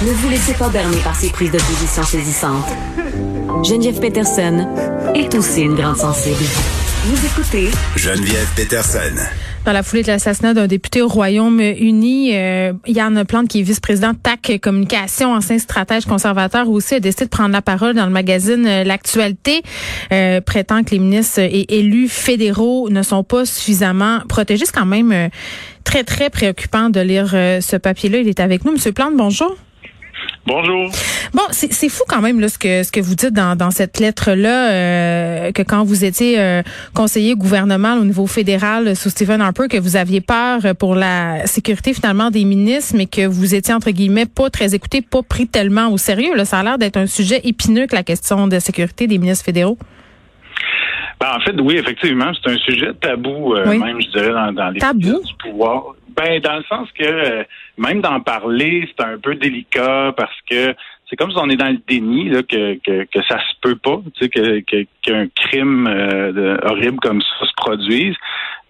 Ne vous laissez pas berner par ces prises de position saisissantes. Geneviève Peterson est aussi une grande sensible. Vous écoutez Geneviève Peterson. Dans la foulée de l'assassinat d'un député au Royaume-Uni, euh, Yann Plante, qui est vice-président TAC Communication, ancien stratège conservateur aussi, a décidé de prendre la parole dans le magazine euh, L'actualité, euh, prétend que les ministres et élus fédéraux ne sont pas suffisamment protégés. C'est quand même euh, très, très préoccupant de lire euh, ce papier-là. Il est avec nous. Monsieur Plante, bonjour. Bonjour. Bon, c'est fou quand même là, ce que ce que vous dites dans, dans cette lettre là que quand vous étiez euh, conseiller gouvernemental au niveau fédéral sous Stephen Harper que vous aviez peur pour la sécurité finalement des ministres mais que vous étiez entre guillemets pas très écouté, pas pris tellement au sérieux là, ça a l'air d'être un sujet épineux que la question de sécurité des ministres fédéraux. Ben, en fait, oui, effectivement, c'est un sujet tabou, euh, Oui. même, je dirais, dans, dans les du pouvoir. Ben, dans le sens que euh, même d'en parler, c'est un peu délicat parce que c'est comme si on est dans le déni là, que, que, que ça se peut pas, tu sais, que, que, qu'un crime euh, horrible comme ça se produise.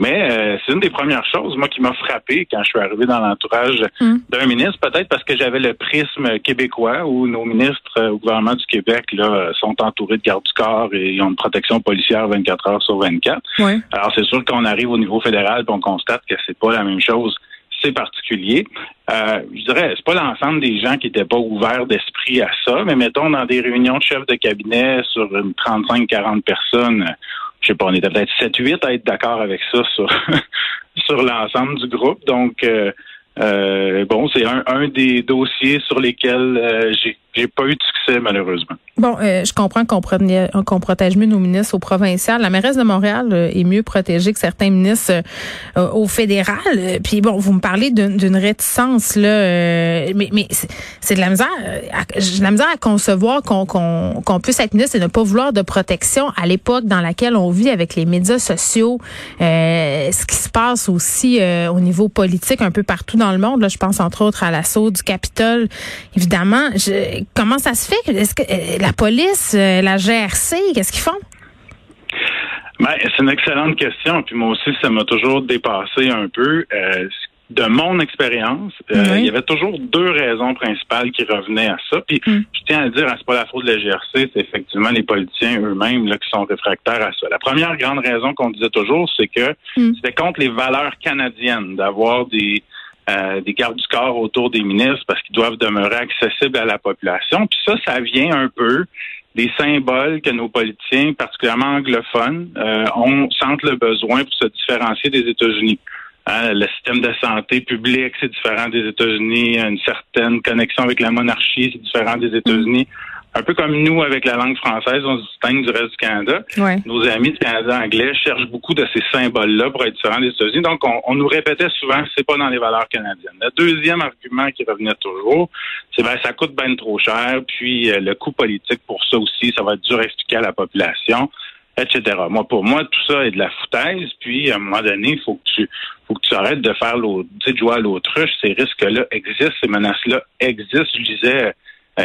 Mais euh, c'est une des premières choses, moi, qui m'a frappé quand je suis arrivé dans l'entourage Mm. d'un ministre, peut-être parce que j'avais le prisme québécois où nos ministres euh, au gouvernement du Québec là, sont entourés de gardes du corps et ils ont une protection policière 24 heures sur 24. Oui. Alors c'est sûr qu'on arrive au niveau fédéral et on constate que c'est pas la même chose. C'est particulier. Euh, je dirais, c'est pas l'ensemble des gens qui étaient pas ouverts d'esprit à ça, mais mettons dans des réunions de chefs de cabinet sur une 35-40 personnes, je sais pas, on était peut-être 7-8 à être d'accord avec ça sur, sur l'ensemble du groupe. Donc, euh, euh, bon, c'est un, un des dossiers sur lesquels euh, j'ai j'ai pas eu de succès, malheureusement. Bon, euh, je comprends qu'on protège mieux nos ministres au provincial. La mairesse de Montréal euh, est mieux protégée que certains ministres euh, euh, au fédéral. Puis bon, vous me parlez d'une réticence là, mais, mais c'est de la misère. J'ai de la misère à concevoir qu'on qu'on qu'on puisse être ministre et ne pas vouloir de protection à l'époque dans laquelle on vit avec les médias sociaux, ce qui se passe aussi au niveau politique un peu partout dans le monde. Là, je pense entre autres à l'assaut du Capitole. Évidemment, je, comment ça se fait? Est-ce que euh, la police, euh, la GRC, qu'est-ce qu'ils font? Ben, c'est une excellente question. Puis moi aussi, ça m'a toujours dépassé un peu. Euh, de mon expérience, Oui. il y avait toujours deux raisons principales qui revenaient à ça. Puis Mm. je tiens à dire, hein, c'est pas la faute de la GRC, c'est effectivement les politiciens eux-mêmes là, qui sont réfractaires à ça. La première grande raison qu'on disait toujours, c'est que Mm. c'était contre les valeurs canadiennes d'avoir des euh, des gardes du corps autour des ministres parce qu'ils doivent demeurer accessibles à la population. Puis ça, ça vient un peu des symboles que nos politiciens, particulièrement anglophones, euh, ont sentent le besoin pour se différencier des États-Unis. Hein, le système de santé publique, c'est différent des États-Unis. Une certaine connexion avec la monarchie, c'est différent des États-Unis. Un peu comme nous, avec la langue française, on se distingue du reste du Canada. Ouais. Nos amis du Canada anglais cherchent beaucoup de ces symboles-là pour être différents des États-Unis. Donc, on, on nous répétait souvent, c'est pas dans les valeurs canadiennes. Le deuxième argument qui revenait toujours, c'est ben ça coûte bien trop cher, puis euh, le coût politique pour ça aussi, ça va être dur à expliquer à la population, etc. Moi, pour moi, tout ça est de la foutaise. Puis, à un moment donné, il faut que tu, faut que tu arrêtes de faire l'autre, de jouer à l'autruche. Ces risques-là existent, ces menaces-là existent. Je disais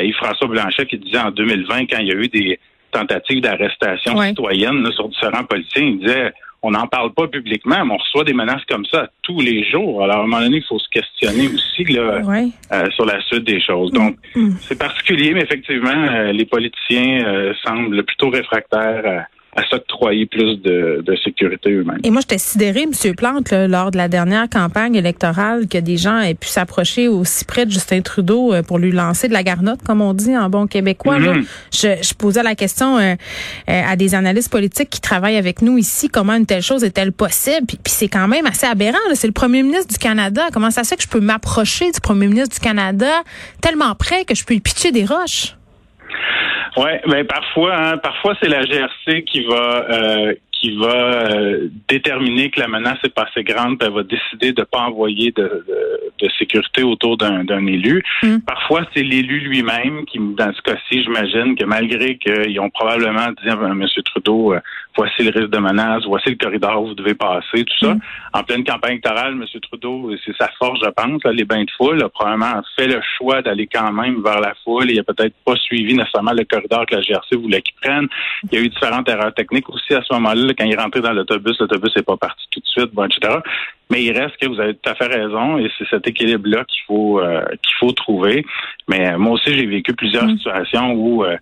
Yves-François Blanchet qui disait en 2020, quand il y a eu des tentatives d'arrestation Ouais. citoyenne là, sur différents policiers, il disait on n'en parle pas publiquement, mais on reçoit des menaces comme ça tous les jours. Alors, à un moment donné, il faut se questionner aussi là, Ouais. euh, sur la suite des choses. Donc, Mm. c'est particulier, mais effectivement, euh, les politiciens euh, semblent plutôt réfractaires à, s'octroyer plus de, de sécurité eux-mêmes. Et moi, j'étais sidérée, M. Plante, là, lors de la dernière campagne électorale, que des gens aient pu s'approcher aussi près de Justin Trudeau euh, pour lui lancer de la garnotte, comme on dit en bon québécois. là. Mhm. Je, je posais la question euh, euh, à des analystes politiques qui travaillent avec nous ici, comment une telle chose est-elle possible? Puis, puis c'est quand même assez aberrant. là. C'est le premier ministre du Canada. Comment ça se fait que je peux m'approcher du premier ministre du Canada tellement près que je peux lui pitcher des roches? Ouais, mais parfois, hein, parfois c'est la GRC qui va euh, qui va euh, déterminer que la menace est pas assez grande, puis elle va décider de pas envoyer de, de, sécurité autour d'un élu. Mm. Parfois, c'est l'élu lui-même qui, dans ce cas-ci, j'imagine que malgré qu'ils ont probablement dit à M. Trudeau, euh, voici le risque de menace, voici le corridor où vous devez passer, tout ça. Mm. En pleine campagne électorale, M. Trudeau, c'est sa force, je pense, les bains de foule, a probablement fait le choix d'aller quand même vers la foule. Il a peut-être pas suivi nécessairement le corridor que la GRC voulait qu'il prenne. Il y a eu différentes erreurs techniques aussi à ce moment-là. Quand il est rentré dans l'autobus, l'autobus n'est pas parti tout de suite, bon, etc. Mais il reste que vous avez tout à fait raison et c'est cet équilibre-là qu'il faut euh, qu'il faut trouver. Mais euh, moi aussi, j'ai vécu plusieurs mm. situations où euh,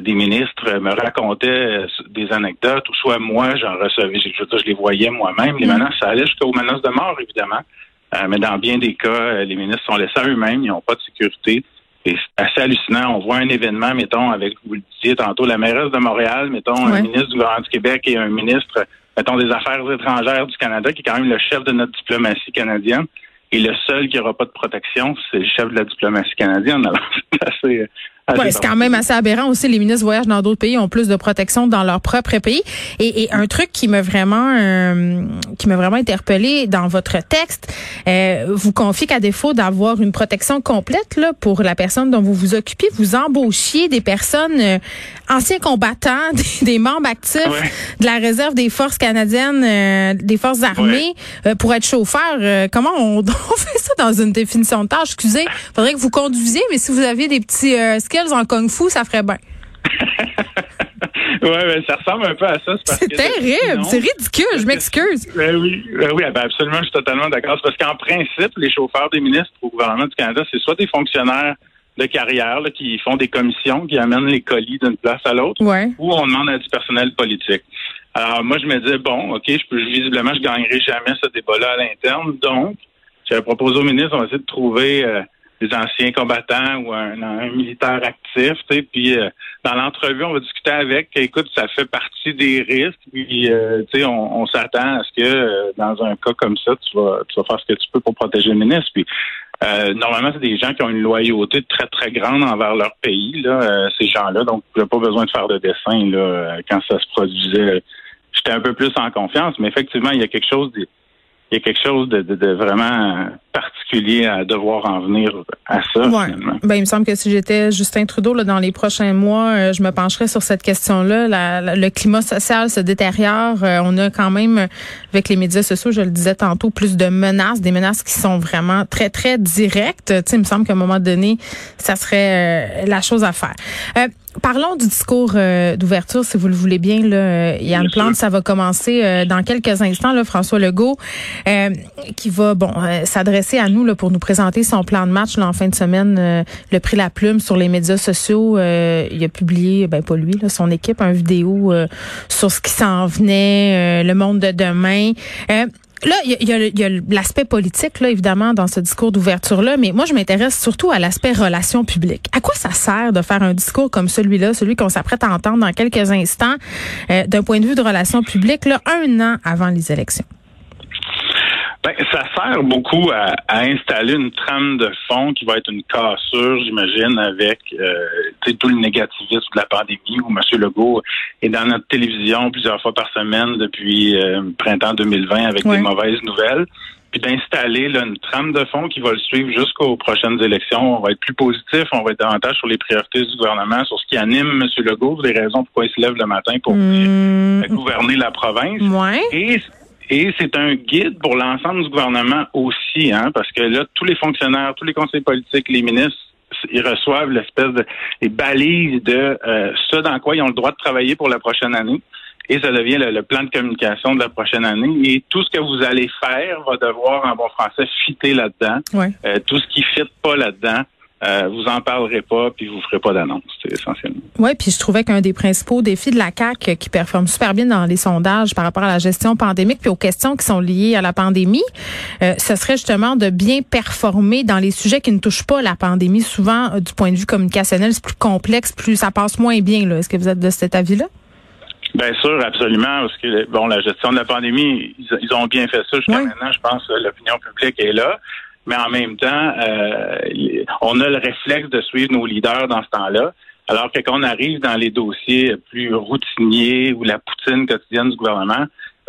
des ministres me racontaient des anecdotes, ou soit moi, j'en recevais, je, je, les voyais moi-même. Les mm. menaces, ça allait jusqu'aux menaces de mort, évidemment. mais dans bien des cas, les ministres sont laissés à eux-mêmes, ils n'ont pas de sécurité. Et c'est assez hallucinant. On voit un événement, mettons, avec, vous le disiez tantôt, la mairesse de Montréal, mettons, un ministre du gouvernement du Québec et un ministre, mettons, des Affaires étrangères du Canada, qui est quand même le chef de notre diplomatie canadienne. Et le seul qui n'aura pas de protection, c'est le chef de la diplomatie canadienne. Alors, c'est assez, Ouais, c'est quand même assez aberrant aussi. Les ministres voyagent dans d'autres pays, ont plus de protection dans leur propre pays. Et, et un truc qui m'a vraiment, euh, qui m'a vraiment interpellé dans votre texte, euh, vous confiez qu'à défaut d'avoir une protection complète là pour la personne dont vous vous occupez, vous embauchiez des personnes euh, anciens combattants, des, membres actifs de la réserve des forces canadiennes, euh, des forces armées, pour être chauffeur. comment on, on, fait ça dans une définition de tâche? Excusez, faudrait que vous conduisiez, mais si vous aviez des petits skills en kung fu, ça ferait bien. oui, ben, ça ressemble un peu à ça. C'est terrible, c'est ridicule, je m'excuse. Ben oui, ben oui ben absolument, je suis totalement d'accord. C'est parce qu'en principe, les chauffeurs des ministres au gouvernement du Canada, c'est soit des fonctionnaires de carrière qui font des commissions, qui amènent les colis d'une place à l'autre, ou on demande à du personnel politique. Alors moi, je me disais, bon, OK, je peux visiblement, je gagnerai jamais ce débat-là à l'interne. Donc, j'avais proposé au ministre, on va essayer de trouver... Euh, des anciens combattants ou un, militaire actif, puis euh, dans l'entrevue, on va discuter avec, écoute, ça fait partie des risques, puis euh, tu sais, on, s'attend à ce que euh, dans un cas comme ça, tu vas, tu vas faire ce que tu peux pour protéger le ministre, puis normalement, c'est des gens qui ont une loyauté très, très grande envers leur pays, là, ces gens-là, donc il pas besoin de faire de dessin, là, quand ça se produisait. J'étais un peu plus en confiance, mais effectivement, il y a quelque chose il y a quelque chose de, vraiment particulier à devoir en venir à ça. Ouais. Ben, il me semble que si j'étais Justin Trudeau là, dans les prochains mois, euh, je me pencherais sur cette question-là. le climat social se détériore. Euh, on a quand même, avec les médias sociaux, je le disais tantôt, plus de menaces, des menaces qui sont vraiment très, très directes. Tu sais, il me semble qu'à un moment donné, ça serait euh, la chose à faire. Parlons du discours euh, d'ouverture, si vous le voulez bien. Là, euh, Yann Plante, ça va commencer euh, dans quelques instants. Là, François Legault, qui va bon s'adresser à nous là, pour nous présenter son plan de match là, en fin de semaine. le prix La Plume sur les médias sociaux. il a publié, ben pas lui, là, son équipe, un vidéo sur ce qui s'en venait, le monde de demain. Là, il y a, l'aspect politique, là, évidemment, dans ce discours d'ouverture-là, mais moi, je m'intéresse surtout à l'aspect relations publiques. À quoi ça sert de faire un discours comme celui-là, celui qu'on s'apprête à entendre dans quelques instants, euh, d'un point de vue de relations publiques, là, un an avant les élections? Ben, ça sert beaucoup à, installer une trame de fond qui va être une cassure, j'imagine, avec euh, tout le négativisme de la pandémie où M. Legault est dans notre télévision plusieurs fois par semaine depuis euh, printemps 2020 avec des mauvaises nouvelles. Puis d'installer une trame de fond qui va le suivre jusqu'aux prochaines élections. On va être plus positif, on va être davantage sur les priorités du gouvernement, sur ce qui anime M. Legault, des raisons pourquoi il se lève le matin pour mmh. gouverner la province. Ouais. Et et c'est un guide pour l'ensemble du gouvernement aussi, hein, parce que là, tous les fonctionnaires, tous les conseils politiques, les ministres, ils reçoivent l'espèce de les balises de euh, ce dans quoi ils ont le droit de travailler pour la prochaine année. Et ça devient le, plan de communication de la prochaine année. Et tout ce que vous allez faire va devoir, en bon français, fitter là-dedans. Euh, tout ce qui ne fit pas là-dedans, euh, vous en parlerez pas, puis vous ferez pas d'annonce, essentiellement. Oui, puis je trouvais qu'un des principaux défis de la CAC qui performe super bien dans les sondages par rapport à la gestion pandémique puis aux questions qui sont liées à la pandémie, euh, ce serait justement de bien performer dans les sujets qui ne touchent pas la pandémie. Souvent, euh, du point de vue communicationnel, c'est plus complexe, plus ça passe moins bien. Est-ce que vous êtes de cet avis-là? Bien sûr, absolument, parce que bon, la gestion de la pandémie, ils, ont bien fait ça jusqu'à maintenant. Je pense que l'opinion publique est là mais en même temps, euh, on a le réflexe de suivre nos leaders dans ce temps-là. Alors que quand on arrive dans les dossiers plus routiniers ou la poutine quotidienne du gouvernement,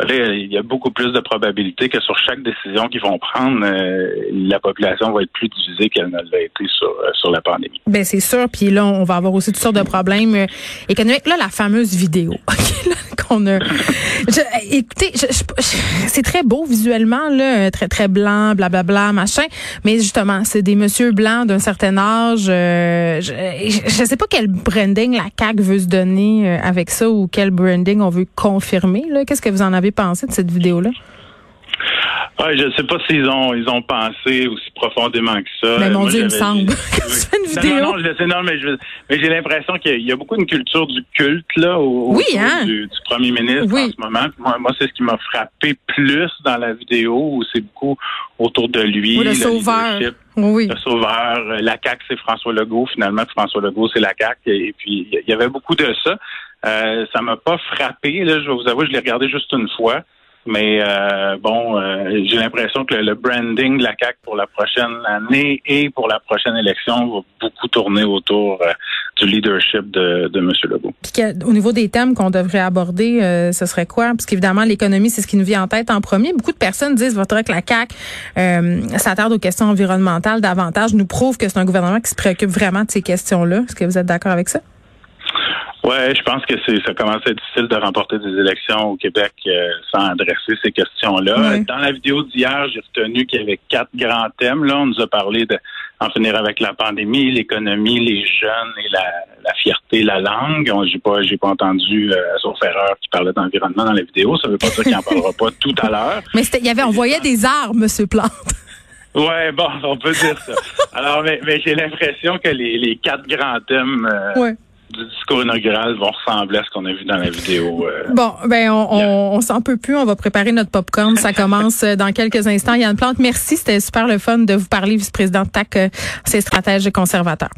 il y a beaucoup plus de probabilités que sur chaque décision qu'ils vont prendre, euh, la population va être plus divisée qu'elle ne l'a été sur, euh, sur la pandémie. Ben c'est sûr. Puis là, on va avoir aussi toutes sortes de problèmes euh, économiques. Là, la fameuse vidéo qu'on a. écoutez, c'est très beau visuellement, là, très très blanc, blablabla, bla, bla, machin. Mais justement, c'est des monsieur blancs d'un certain âge. je, je sais pas quel branding la CAC veut se donner avec ça ou quel branding on veut confirmer. Là, qu'est-ce que vous en avez pensé de cette vidéo-là? Ouais, je ne sais pas s'ils ont ils ont pensé aussi profondément que ça. Mais mon Dieu, il me semble. Non, non, je sais, non, mais, j'ai l'impression qu'il y a beaucoup une culture du culte là au, oui, hein? du, premier ministre en ce moment. Moi, c'est ce qui m'a frappé plus dans la vidéo où c'est beaucoup autour de lui. le sauveur. Oui. Le sauveur. La CAQ, c'est François Legault. Finalement, François Legault, c'est la CAQ. Et puis, il y avait beaucoup de ça. Euh, ça m'a pas frappé. Là, je vais vous avouer, je l'ai regardé juste une fois. Mais euh, bon, euh, j'ai l'impression que le, branding de la CAC pour la prochaine année et pour la prochaine élection va beaucoup tourner autour euh, du leadership de, de M. Legault. Puis au niveau des thèmes qu'on devrait aborder, ce serait quoi? Parce qu'évidemment, l'économie, c'est ce qui nous vient en tête en premier. Beaucoup de personnes disent, votre que la CAC s'attarde aux questions environnementales davantage, nous prouve que c'est un gouvernement qui se préoccupe vraiment de ces questions-là. Est-ce que vous êtes d'accord avec ça? Ouais, je pense que c'est ça commence à être difficile de remporter des élections au Québec euh, sans adresser ces questions-là. Dans la vidéo d'hier, j'ai retenu qu'il y avait quatre grands thèmes. Là, on nous a parlé de en finir avec la pandémie, l'économie, les jeunes et la, la fierté, la langue. J'ai pas, j'ai pas entendu euh, sauf erreur qui parlait d'environnement dans la vidéo. Ça veut pas dire qu'il en parlera pas tout à l'heure. Mais il y avait envoyé des armes, Monsieur Plante. Ouais, bon, on peut dire ça. Alors, mais, mais j'ai l'impression que les, les quatre grands thèmes euh, ouais du discours inaugural vont ressembler à ce qu'on a vu dans la vidéo. Euh, bon, ben on, on, on s'en peut plus. On va préparer notre popcorn. Ça commence euh, dans quelques instants. Yann Plante, merci. C'était super le fun de vous parler, vice-président de TAC, euh, ces stratèges conservateurs.